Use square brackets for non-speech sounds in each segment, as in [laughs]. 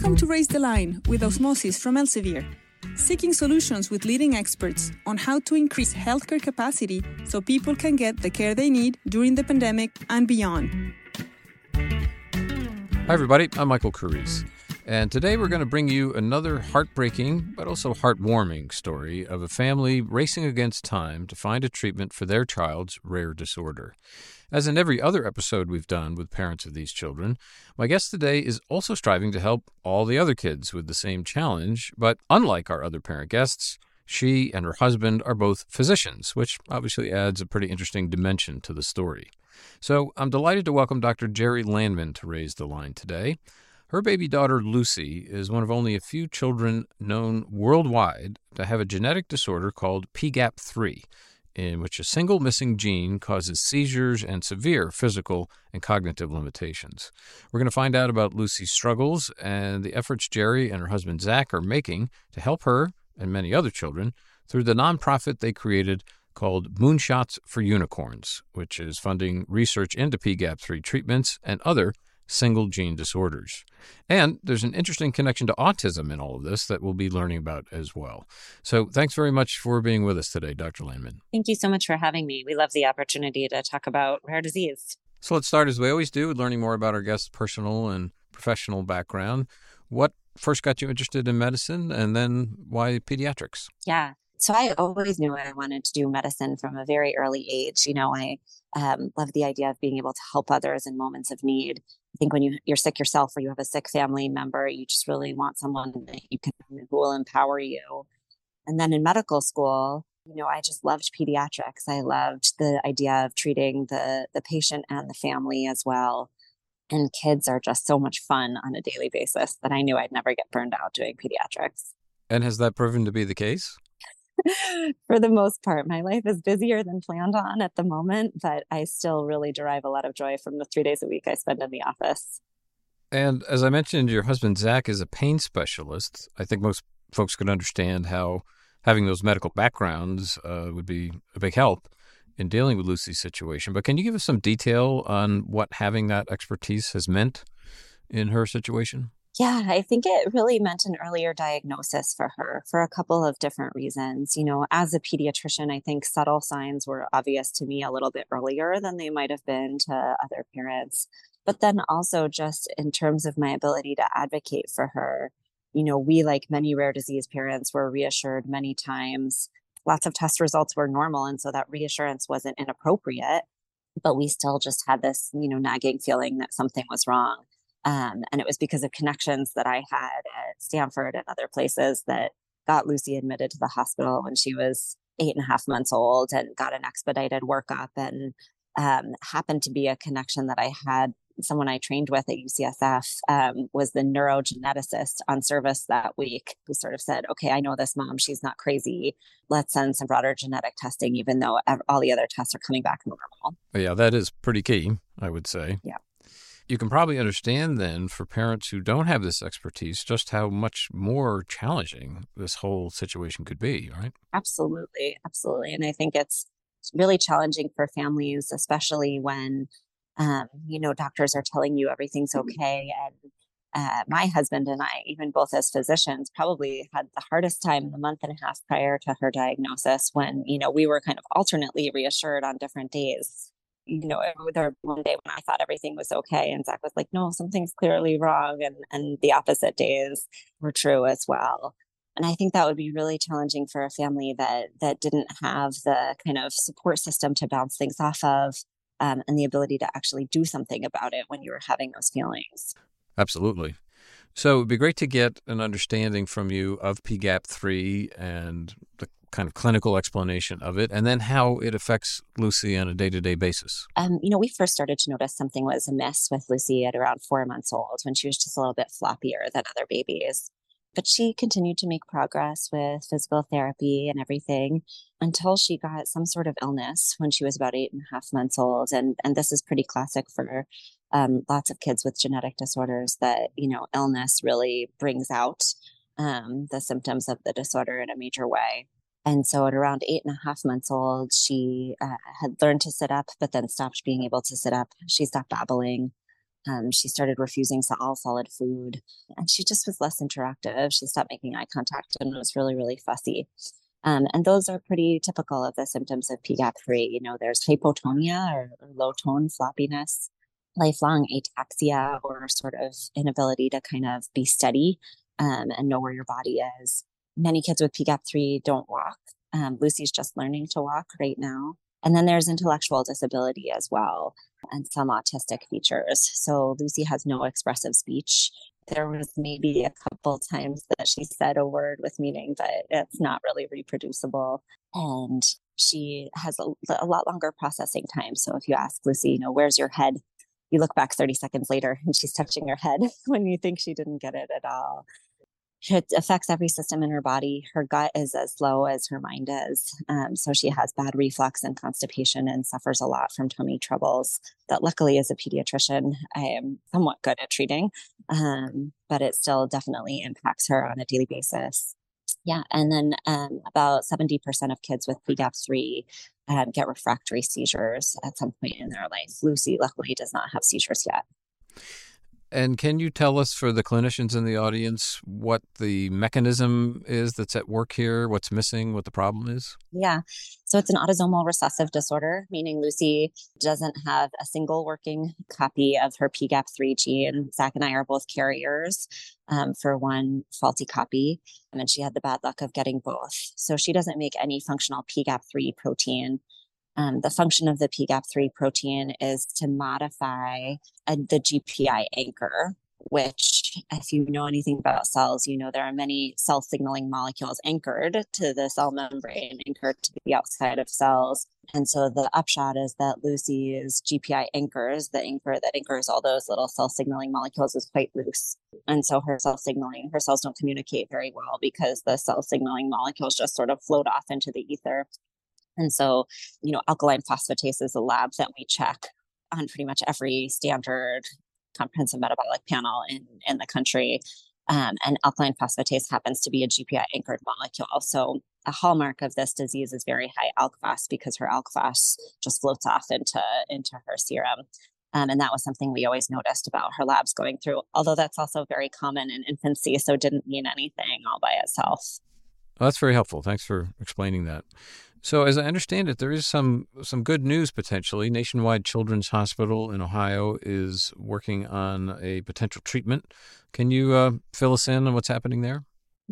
Welcome to Raise the Line with Osmosis from Elsevier, seeking solutions with leading experts on how to increase healthcare capacity so people can get the care they need during the pandemic and beyond. Hi, everybody. I'm Michael Carrese. And today we're going to bring you another heartbreaking but also heartwarming story of a family racing against time to find a treatment for their child's rare disorder. As in every other episode we've done with parents of these children, my guest today is also striving to help all the other kids with the same challenge, but unlike our other parent guests, she and her husband are both physicians, which obviously adds a pretty interesting dimension to the story. So I'm delighted to welcome Dr. Jerry Landman to Raise the Line today. Her baby daughter, Lucy, is one of only a few children known worldwide to have a genetic disorder called PGAP3, in which a single missing gene causes seizures and severe physical and cognitive limitations. We're going to find out about Lucy's struggles and the efforts Jerry and her husband Zach are making to help her and many other children through the nonprofit they created called Moonshots for Unicorns, which is funding research into PGAP3 treatments and other single gene disorders. And there's an interesting connection to autism in all of this that we'll be learning about as well. So thanks very much for being with us today, Dr. Landman. Thank you so much for having me. We love the opportunity to talk about rare disease. So let's start as we always do with learning more about our guest's personal and professional background. What first got you interested in medicine and then why pediatrics? Yeah. So I always knew I wanted to do medicine from a very early age. You know, I um, love the idea of being able to help others in moments of need. Think when you, you're sick yourself or you have a sick family member, you just really want someone that you can who will empower you. And then in medical school, you know, I just loved pediatrics. I loved the idea of treating the the patient and the family as well. And kids are just so much fun on a daily basis that I knew I'd never get burned out doing pediatrics. And has that proven to be the case? [laughs] for the most part. My life is busier than planned on at the moment, but I still really derive a lot of joy from the three days a week I spend in the office. And as I mentioned, your husband, Zach, is a pain specialist. I think most folks could understand how having those medical backgrounds uh, would be a big help in dealing with Lucy's situation. But can you give us some detail on what having that expertise has meant in her situation? Yeah, I think it really meant an earlier diagnosis for her for a couple of different reasons. You know, as a pediatrician, I think subtle signs were obvious to me a little bit earlier than they might have been to other parents. But then also, just in terms of my ability to advocate for her, you know, we, like many rare disease parents, were reassured many times. Lots of test results were normal. And so that reassurance wasn't inappropriate, but we still just had this, you know, nagging feeling that something was wrong. Um, and it was because of connections that I had at Stanford and other places that got Lucy admitted to the hospital when she was eight and a half months old and got an expedited workup and um, happened to be a connection that I had someone I trained with at UCSF um, was the neurogeneticist on service that week who sort of said, okay, I know this mom, she's not crazy. Let's send some broader genetic testing, even though all the other tests are coming back normal. Yeah, that is pretty key, I would say. Yeah you can probably understand then for parents who don't have this expertise just how much more challenging this whole situation could be, right? Absolutely. Absolutely. And I think it's really challenging for families, especially when, um, you know, doctors are telling you everything's mm-hmm. okay. And uh, my husband and I, even both as physicians, probably had the hardest time in the month and a half prior to her diagnosis when, you know, we were kind of alternately reassured on different days you know, there one day when I thought everything was okay, and Zach was like, "No, something's clearly wrong," and and the opposite days were true as well. And I think that would be really challenging for a family that that didn't have the kind of support system to bounce things off of, um, and the ability to actually do something about it when you were having those feelings. Absolutely. So it'd be great to get an understanding from you of PGAP3 and the kind of clinical explanation of it, and then how it affects Lucy on a day to day basis? Um, you know, we first started to notice something was amiss with Lucy at around four months old when she was just a little bit floppier than other babies. But she continued to make progress with physical therapy and everything until she got some sort of illness when she was about eight and a half months old. And, and this is pretty classic for um, lots of kids with genetic disorders that, you know, illness really brings out um, the symptoms of the disorder in a major way. And so at around eight and a half months old, she uh, had learned to sit up, but then stopped being able to sit up. She stopped babbling. Um, she started refusing all solid food and she just was less interactive. She stopped making eye contact and was really, really fussy. Um, and those are pretty typical of the symptoms of PGAP3. You know, there's hypotonia or, or low tone floppiness, lifelong ataxia or sort of inability to kind of be steady um, and know where your body is. Many kids with PGAP3 don't walk. Um, Lucy's just learning to walk right now. And then there's intellectual disability as well and some autistic features. So Lucy has no expressive speech. There was maybe a couple times that she said a word with meaning, but it's not really reproducible. And she has a, a lot longer processing time. So if you ask Lucy, you know, where's your head? You look back 30 seconds later and she's touching her head [laughs] when you think she didn't get it at all it affects every system in her body. Her gut is as slow as her mind is. Um, so she has bad reflux and constipation and suffers a lot from tummy troubles. That luckily, as a pediatrician, I am somewhat good at treating, um, but it still definitely impacts her on a daily basis. Yeah. And then um, about 70% of kids with PGAP3 um, get refractory seizures at some point in their life. Lucy, luckily, does not have seizures yet. And can you tell us, for the clinicians in the audience, what the mechanism is that's at work here, what's missing, what the problem is? Yeah. So it's an autosomal recessive disorder, meaning Lucy doesn't have a single working copy of her PGAP3 gene. Zach and I are both carriers um, for one faulty copy, and then she had the bad luck of getting both. So she doesn't make any functional PGAP3 protein um, the function of the PGAP3 protein is to modify a, the GPI anchor, which, if you know anything about cells, you know there are many cell signaling molecules anchored to the cell membrane, anchored to the outside of cells. And so the upshot is that Lucy's GPI anchors, the anchor that anchors all those little cell signaling molecules, is quite loose. And so her cell signaling, her cells don't communicate very well because the cell signaling molecules just sort of float off into the ether. And so, you know, alkaline phosphatase is a lab that we check on pretty much every standard comprehensive metabolic panel in, in the country. Um, and alkaline phosphatase happens to be a GPI anchored molecule. So a hallmark of this disease is very high alk phos because her alk phos just floats off into, into her serum. Um, and that was something we always noticed about her labs going through, although that's also very common in infancy, so it didn't mean anything all by itself. Well, that's very helpful. Thanks for explaining that. So, as I understand it, there is some some good news potentially. Nationwide Children's Hospital in Ohio is working on a potential treatment. Can you uh, fill us in on what's happening there?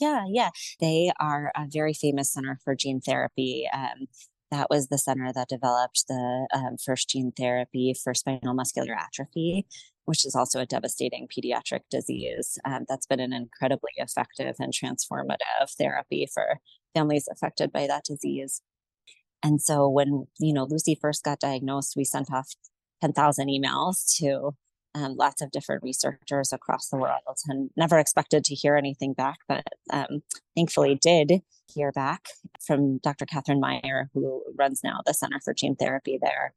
Yeah, yeah. They are a very famous center for gene therapy. Um, that was the center that developed the um, first gene therapy for spinal muscular atrophy, which is also a devastating pediatric disease. Um, that's been an incredibly effective and transformative therapy for families affected by that disease. And so when, you know, Lucy first got diagnosed, we sent off 10,000 emails to um, lots of different researchers across the world and never expected to hear anything back, but um, thankfully did hear back from Dr. Kathrin Meyer, who runs now the Center for Gene Therapy there.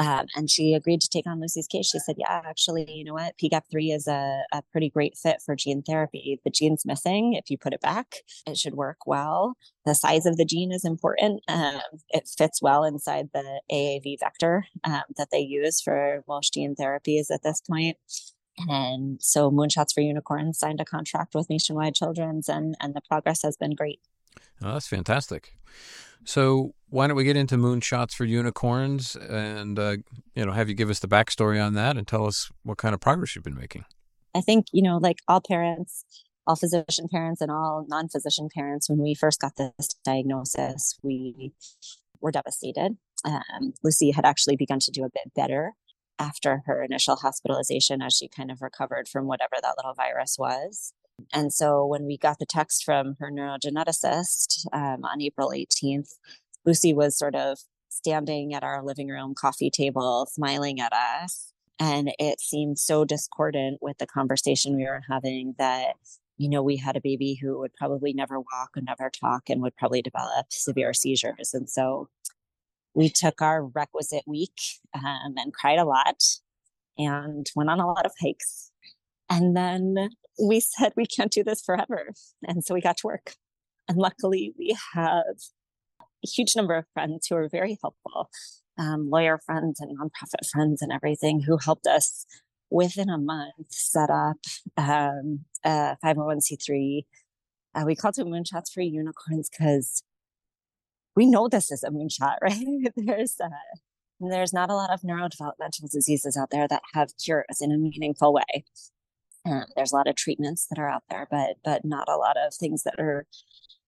Um, and she agreed to take on Lucy's case. She said, Yeah, actually, you know what? PGAP3 is a, a pretty great fit for gene therapy. The gene's missing. If you put it back, it should work well. The size of the gene is important. Um, it fits well inside the AAV vector um, that they use for most gene therapies at this point. And so Moonshots for Unicorns signed a contract with Nationwide Children's, and, and the progress has been great. Oh, that's fantastic. So why don't we get into moonshots for unicorns and uh, you know have you give us the backstory on that and tell us what kind of progress you've been making? I think you know, like all parents, all physician parents, and all non-physician parents, when we first got this diagnosis, we were devastated. Um, Lucy had actually begun to do a bit better after her initial hospitalization as she kind of recovered from whatever that little virus was. And so when we got the text from her neurogeneticist um, on April 18th, Lucy was sort of standing at our living room coffee table, smiling at us. And it seemed so discordant with the conversation we were having that, you know, we had a baby who would probably never walk and never talk and would probably develop severe seizures. And so we took our requisite week um, and cried a lot and went on a lot of hikes. And then we [laughs] said we can't do this forever. And so we got to work. And luckily, we have a huge number of friends who are very helpful um, lawyer friends and nonprofit friends and everything who helped us within a month set up um, a 501c3. Uh, we called it Moonshots for Unicorns because we know this is a moonshot, [laughs] right? there's uh, there's not a lot of neurodevelopmental diseases out there that have cures in a meaningful way. Um, there's a lot of treatments that are out there, but but not a lot of things that are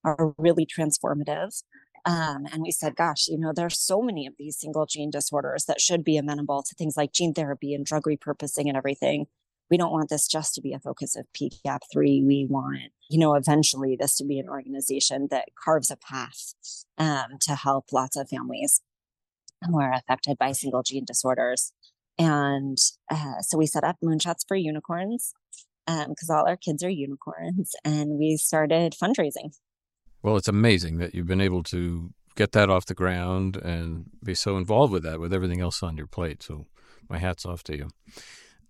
are really transformative. Um, and we said, gosh, you know, there's so many of these single gene disorders that should be amenable to things like gene therapy and drug repurposing and everything. We don't want this just to be a focus of PGAP3. We want, you know, eventually this to be an organization that carves a path um, to help lots of families who are affected by single gene disorders. And uh, so we set up Moonshots for Unicorns because um, all our kids are unicorns. And we started fundraising well, it's amazing that you've been able to get that off the ground and be so involved with that, with everything else on your plate. So, my hat's off to you.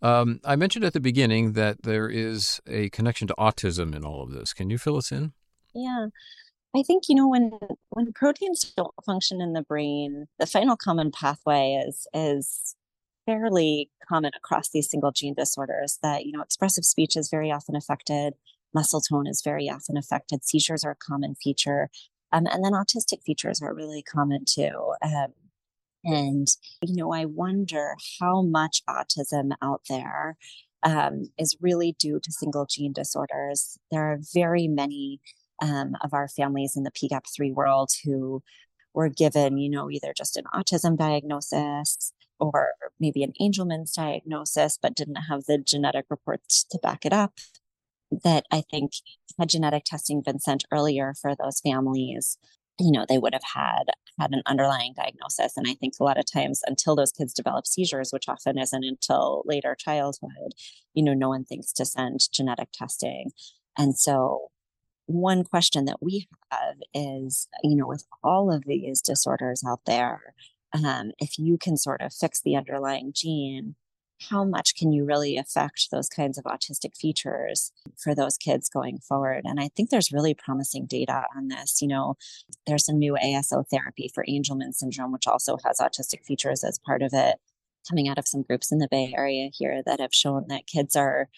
Um, I mentioned at the beginning that there is a connection to autism in all of this. Can you fill us in? Yeah. I think you know when when proteins don't function in the brain, the final common pathway is is fairly common across these single gene disorders. That you know expressive speech is very often affected, muscle tone is very often affected. Seizures are a common feature. Um, and then autistic features are really common too. Um, and, you know, I wonder how much autism out there um, is really due to single gene disorders. There are very many um, of our families in the PGAP3 world who were given, you know, either just an autism diagnosis or maybe an Angelman's diagnosis, but didn't have the genetic reports to back it up that I think had genetic testing been sent earlier for those families, you know, they would have had had an underlying diagnosis. And I think a lot of times until those kids develop seizures, which often isn't until later childhood, you know, no one thinks to send genetic testing. And so one question that we have is, you know, with all of these disorders out there, um, if you can sort of fix the underlying gene, how much can you really affect those kinds of autistic features for those kids going forward? And I think there's really promising data on this. You know, there's some new ASO therapy for Angelman syndrome, which also has autistic features as part of it, coming out of some groups in the Bay Area here that have shown that kids are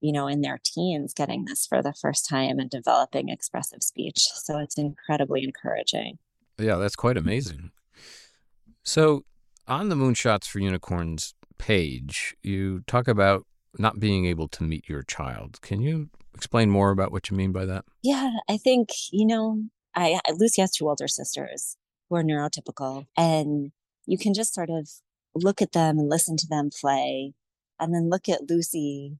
you know, in their teens getting this for the first time and developing expressive speech. So it's incredibly encouraging. Yeah, that's quite amazing. So, on the Moonshots for Unicorns page, you talk about not being able to meet your child. Can you explain more about what you mean by that? Yeah, I think, you know, I Lucy has two older sisters who are neurotypical and you can just sort of look at them and listen to them play and then look at Lucy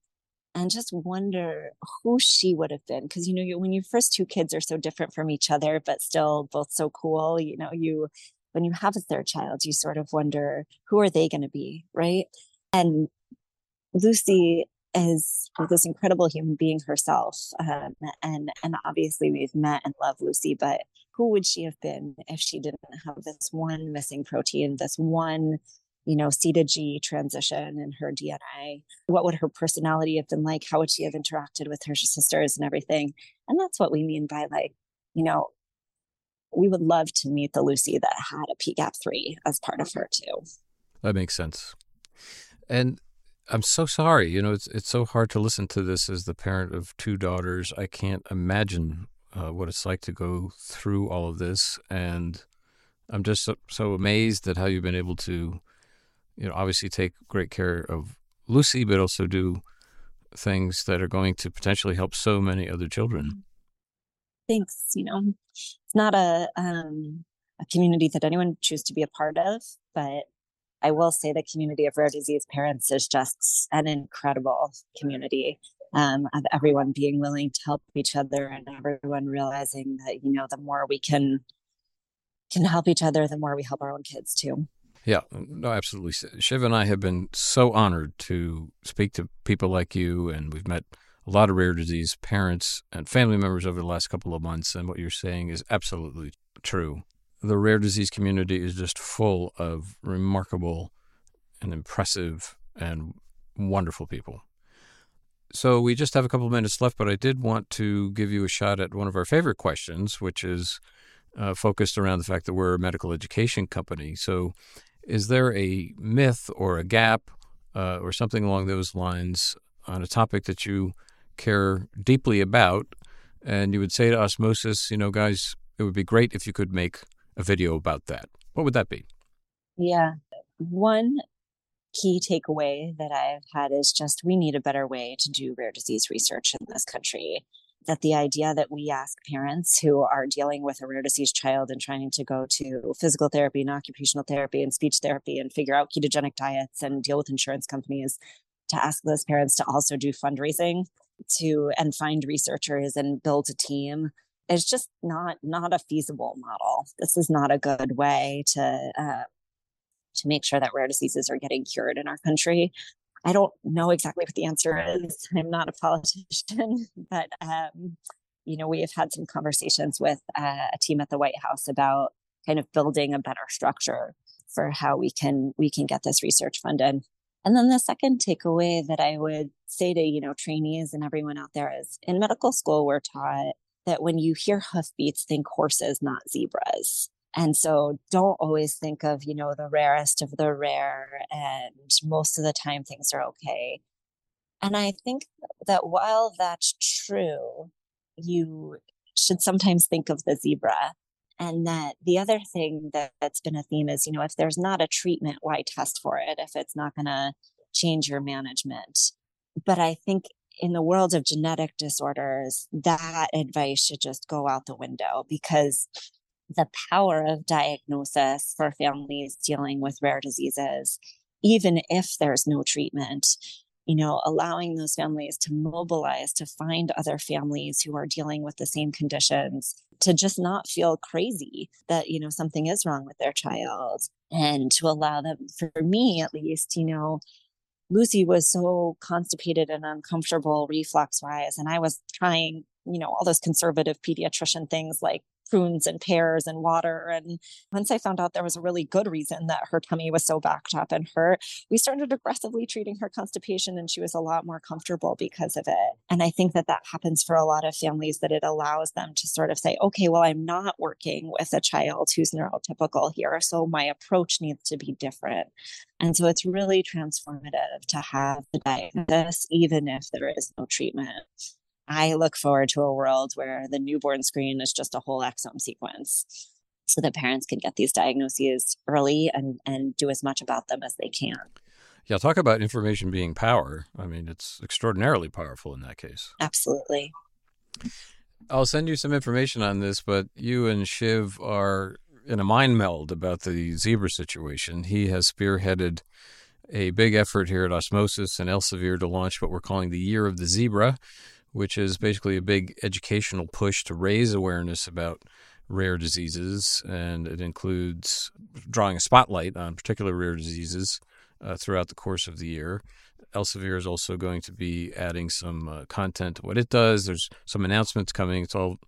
and just wonder who she would have been because you know you, when your first two kids are so different from each other but still both so cool you know you when you have a third child, you sort of wonder who are they going to be, right? And Lucy is this incredible human being herself, um, and and obviously we've met and love Lucy, but who would she have been if she didn't have this one missing protein, this one you know, C to G transition in her DNA. What would her personality have been like? How would she have interacted with her sisters and everything? And that's what we mean by like, you know, we would love to meet the Lucy that had a PGAP3 as part of her too. That makes sense. And I'm so sorry. You know, it's it's so hard to listen to this as the parent of two daughters. I can't imagine uh, what it's like to go through all of this, and I'm just so, so amazed at how you've been able to, you know, obviously take great care of Lucy, but also do things that are going to potentially help so many other children thanks you know it's not a um a community that anyone choose to be a part of but i will say the community of rare disease parents is just an incredible community um, of everyone being willing to help each other and everyone realizing that you know the more we can can help each other the more we help our own kids too yeah, no, absolutely. Shiv and I have been so honored to speak to people like you, and we've met a lot of rare disease parents and family members over the last couple of months, and what you're saying is absolutely true. The rare disease community is just full of remarkable and impressive and wonderful people. So we just have a couple of minutes left, but I did want to give you a shot at one of our favorite questions, which is uh, focused around the fact that we're a medical education company. So, is there a myth or a gap uh, or something along those lines on a topic that you care deeply about, and you would say to Osmosis, you know, guys, it would be great if you could make a video about that. What would that be? Yeah. One key takeaway that I've had is just we need a better way to do rare disease research in this country. That the idea that we ask parents who are dealing with a rare disease child and trying to go to physical therapy and occupational therapy and speech therapy and figure out ketogenic diets and deal with insurance companies to ask those parents to also do fundraising to and find researchers and build a team is just not not a feasible model. This is not a good way to uh, to make sure that rare diseases are getting cured in our country. I don't know exactly what the answer is. I'm not a politician, [laughs] but um, you know we have had some conversations with uh, a team at the White House about kind of building a better structure for how we can we can get this research funded. And then the second takeaway that I would say to, you know, trainees and everyone out there is in medical school, we're taught that when you hear hoofbeats, think horses, not zebras. And so don't always think of, you know, the rarest of the rare and most of the time things are okay. And I think that while that's true, you should sometimes think of the zebra and that the other thing that, that's been a theme is, you know, if there's not a treatment, why test for it if it's not going to change your management? But I think in the world of genetic disorders, that advice should just go out the window because the power of diagnosis for families dealing with rare diseases, even if there's no treatment, you know, allowing those families to mobilize to find other families who are dealing with the same conditions, to just not feel crazy that, you know, something is wrong with their child, and to allow them, for me at least, you know, Lucy was so constipated and uncomfortable reflux wise, and I was trying, you know, all those conservative pediatrician things like prunes and pears and water. And once I found out there was a really good reason that her tummy was so backed up and hurt, we started aggressively treating her constipation and she was a lot more comfortable because of it. And I think that that happens for a lot of families that it allows them to sort of say, okay, well, I'm not working with a child who's neurotypical here. So my approach needs to be different. And so it's really transformative to have the diagnosis, even if there is no treatment. I look forward to a world where the newborn screen is just a whole exome sequence so that parents can get these diagnoses early and, and do as much about them as they can. Yeah, talk about information being power. I mean, it's extraordinarily powerful in that case. Absolutely. I'll send you some information on this, but you and Shiv are in a mind meld about the zebra situation. He has spearheaded a big effort here at Osmosis and Elsevier to launch what we're calling the Year of the Zebra, which is basically a big educational push to raise awareness about rare diseases. And it includes drawing a spotlight on particular rare diseases uh, throughout the course of the year. Elsevier is also going to be adding some uh, content to what it does. There's some announcements coming. It's all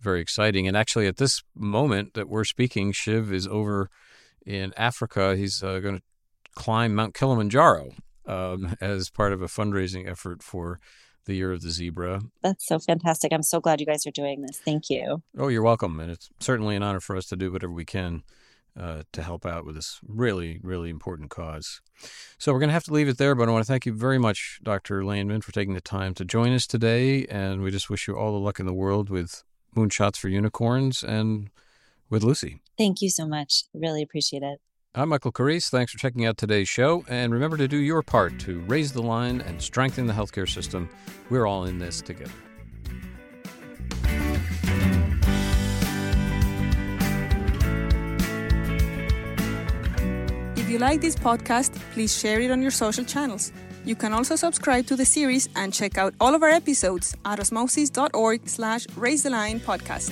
very exciting. And actually, at this moment that we're speaking, Shiv is over in Africa. He's uh, going to climb Mount Kilimanjaro um, as part of a fundraising effort for the Year of the Zebra. That's so fantastic. I'm so glad you guys are doing this. Thank you. Oh, you're welcome. And it's certainly an honor for us to do whatever we can uh, to help out with this really, really important cause. So we're going to have to leave it there, but I want to thank you very much, Dr. Landman, for taking the time to join us today. And we just wish you all the luck in the world with Moonshots for Unicorns and with Lucy. Thank you so much. Really appreciate it. I'm Michael Carrese. Thanks for checking out today's show. And remember to do your part to raise the line and strengthen the healthcare system. We're all in this together. If you like this podcast, please share it on your social channels. You can also subscribe to the series and check out all of our episodes at osmosis.org slash raise the line podcast.